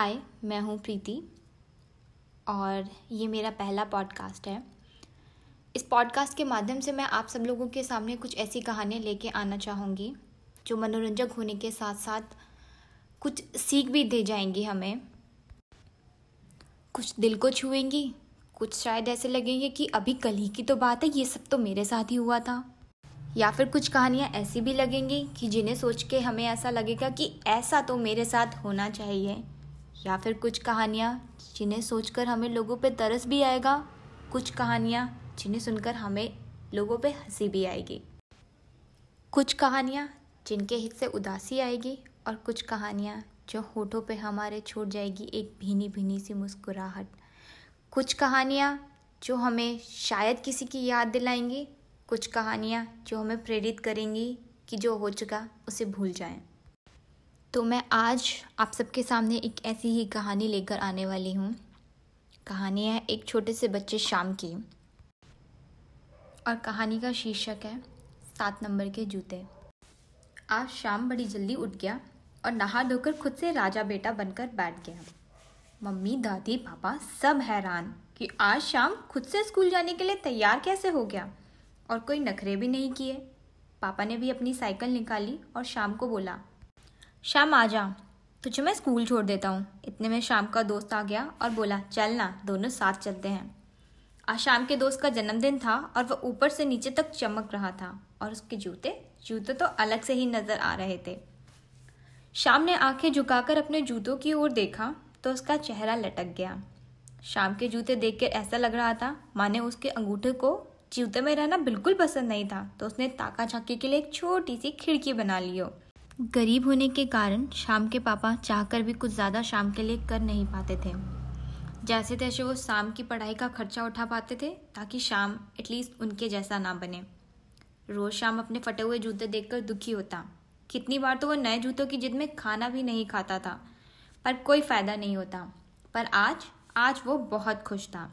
हाय, मैं हूँ प्रीति और ये मेरा पहला पॉडकास्ट है। इस पॉडकास्ट के माध्यम से मैं आप सब लोगों के सामने कुछ ऐसी कहानियाँ लेके आना चाहूँगी, जो मनोरंजक होने के साथ साथ कुछ सीख भी दे जाएँगी हमें। कुछ दिल को छुएँगी, कुछ शायद ऐसे लगेंगे कि अभी कल ही की तो बात है, ये सब तो मेरे साथ ही हुआ था। या फिर कुछ कहानियाँ ऐसी भी लगेंगी कि जिन्हें सोच के हमें ऐसा लगेगा कि ऐसा तो मेरे साथ होना चाहिए। या फिर कुछ कहानियाँ जिन्हें सोचकर हमें लोगों पे तरस भी आएगा, कुछ कहानियाँ जिन्हें सुनकर हमें लोगों पे हँसी भी आएगी। कुछ कहानियाँ जिनके हिस्से उदासी आएगी और कुछ कहानियाँ जो होठों पे हमारे छोड़ जाएगी एक भीनी भीनी सी मुस्कुराहट। कुछ कहानियाँ जो हमें शायद किसी की याद दिलाएँगी, कुछ कहानियाँ जो हमें प्रेरित करेंगी कि जो हो चुका उसे भूल जाएँ। तो मैं आज आप सबके सामने एक ऐसी ही कहानी लेकर आने वाली हूँ। कहानी है एक छोटे से बच्चे शाम की। और कहानी का शीर्षक है, सात नंबर के जूते। आज शाम बड़ी जल्दी उठ गया और नहा धोकर खुद से राजा बेटा बनकर बैठ गया। मम्मी, दादी, पापा सब हैरान कि आज शाम खुद से स्कूल जाने के लिए तैयार कैसे हो गया और कोई नखरे भी नहीं किए। पापा ने भी अपनी साइकिल निकाली और शाम को बोला शाम आ जा। तुझे मैं स्कूल छोड़ देता हूँ। इतने में शाम का दोस्त आ गया और बोला, चल ना, दोनों साथ चलते हैं। आज शाम के दोस्त का जन्मदिन था और वह ऊपर से नीचे तक चमक रहा था और उसके जूते जूते तो अलग से ही नज़र आ रहे थे। शाम ने आँखें झुकाकर अपने जूतों की ओर देखा तो उसका चेहरा लटक गया। शाम के जूते देखकर ऐसा लग रहा था माने उसके अंगूठे को जूते में रहना बिल्कुल पसंद नहीं था तो उसने ताका झाकी के लिए एक छोटी सी खिड़की बना ली हो। गरीब होने के कारण शाम के पापा चाहकर भी कुछ ज़्यादा शाम के लिए कर नहीं पाते थे। जैसे तैसे वो शाम की पढ़ाई का खर्चा उठा पाते थे, ताकि शाम एटलीस्ट उनके जैसा ना बने। रोज़ शाम अपने फटे हुए जूते देखकर दुखी होता। कितनी बार तो वो नए जूतों की जिद में खाना भी नहीं खाता था, पर कोई फ़ायदा नहीं होता। पर आज आज वो बहुत खुश था।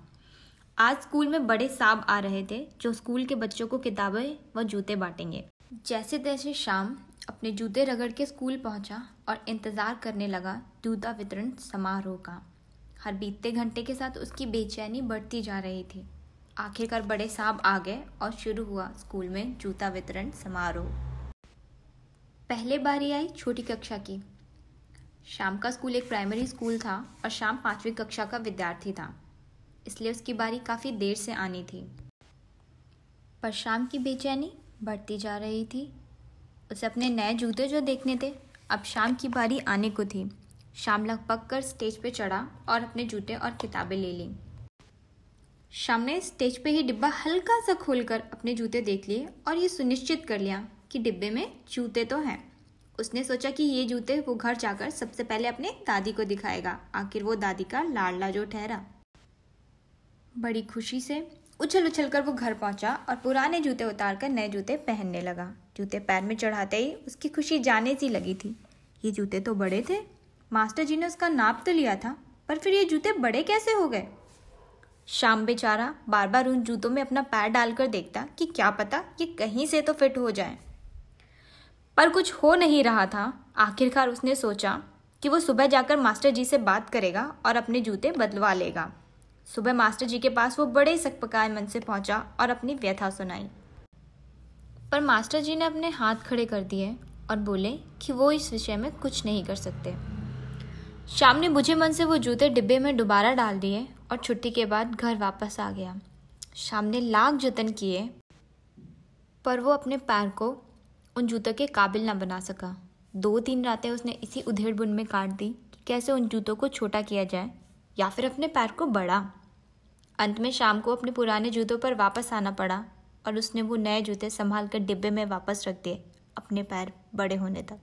आज स्कूल में बड़े साहब आ रहे थे, जो स्कूल के बच्चों को किताबें व जूते बांटेंगे। जैसे तैसे शाम अपने जूते रगड़ के स्कूल पहुँचा और इंतज़ार करने लगा जूता वितरण समारोह का। हर बीतते घंटे के साथ उसकी बेचैनी बढ़ती जा रही थी। आखिरकार बड़े साहब आ गए और शुरू हुआ स्कूल में जूता वितरण समारोह। पहले बारी आई छोटी कक्षा की। शाम का स्कूल एक प्राइमरी स्कूल था और शाम पांचवी कक्षा का विद्यार्थी था। इसलिए उसकी बारी काफ़ी देर से आनी थी। पर शाम की बेचैनी बढ़ती जा रही थी। उसे अपने नए जूते जो देखने थे, अब शाम की बारी आने को थी। शाम लगभग कर स्टेज पे चढ़ा और अपने जूते और किताबें ले ली। शाम ने स्टेज पे ही डिब्बा हल्का सा खोलकर अपने जूते देख लिए और ये सुनिश्चित कर लिया कि डिब्बे में जूते तो हैं। उसने सोचा कि ये जूते वो घर जाकर सबसे पहले अपने दादी को दिखाएगा। आखिर वो दादी का लाडला जो ठहरा। बड़ी खुशी से उछल उछल कर वो घर पहुँचा और पुराने जूते उतार कर नए जूते पहनने लगा। जूते पैर में चढ़ाते ही उसकी खुशी जाने सी लगी थी। ये जूते तो बड़े थे। मास्टर जी ने उसका नाप तो लिया था, पर फिर ये जूते बड़े कैसे हो गए? शाम बेचारा बार बार उन जूतों में अपना पैर डालकर देखता कि क्या पता ये कहीं से तो फिट हो जाए। पर कुछ हो नहीं रहा था। आखिरकार उसने सोचा कि वो सुबह जाकर मास्टर जी से बात करेगा और अपने जूते बदलवा लेगा। सुबह मास्टर जी के पास वो बड़े सकपकाए मन से पहुँचा और अपनी व्यथा सुनाई। पर मास्टर जी ने अपने हाथ खड़े कर दिए और बोले कि वो इस विषय में कुछ नहीं कर सकते। शाम ने बुझे मन से वो जूते डिब्बे में दोबारा डाल दिए और छुट्टी के बाद घर वापस आ गया। शाम ने लाख जतन किए, पर वो अपने पैर को उन जूतों के काबिल ना बना सका। दो तीन रातें उसने इसी उधेड़ बुन में काट दी कि कैसे उन जूतों को छोटा किया जाए। या फिर अपने पैर को बढ़ा। अंत में शाम को अपने पुराने जूतों पर वापस आना पड़ा और उसने वो नए जूते संभाल कर डिब्बे में वापस रख दिए, अपने पैर बड़े होने तक।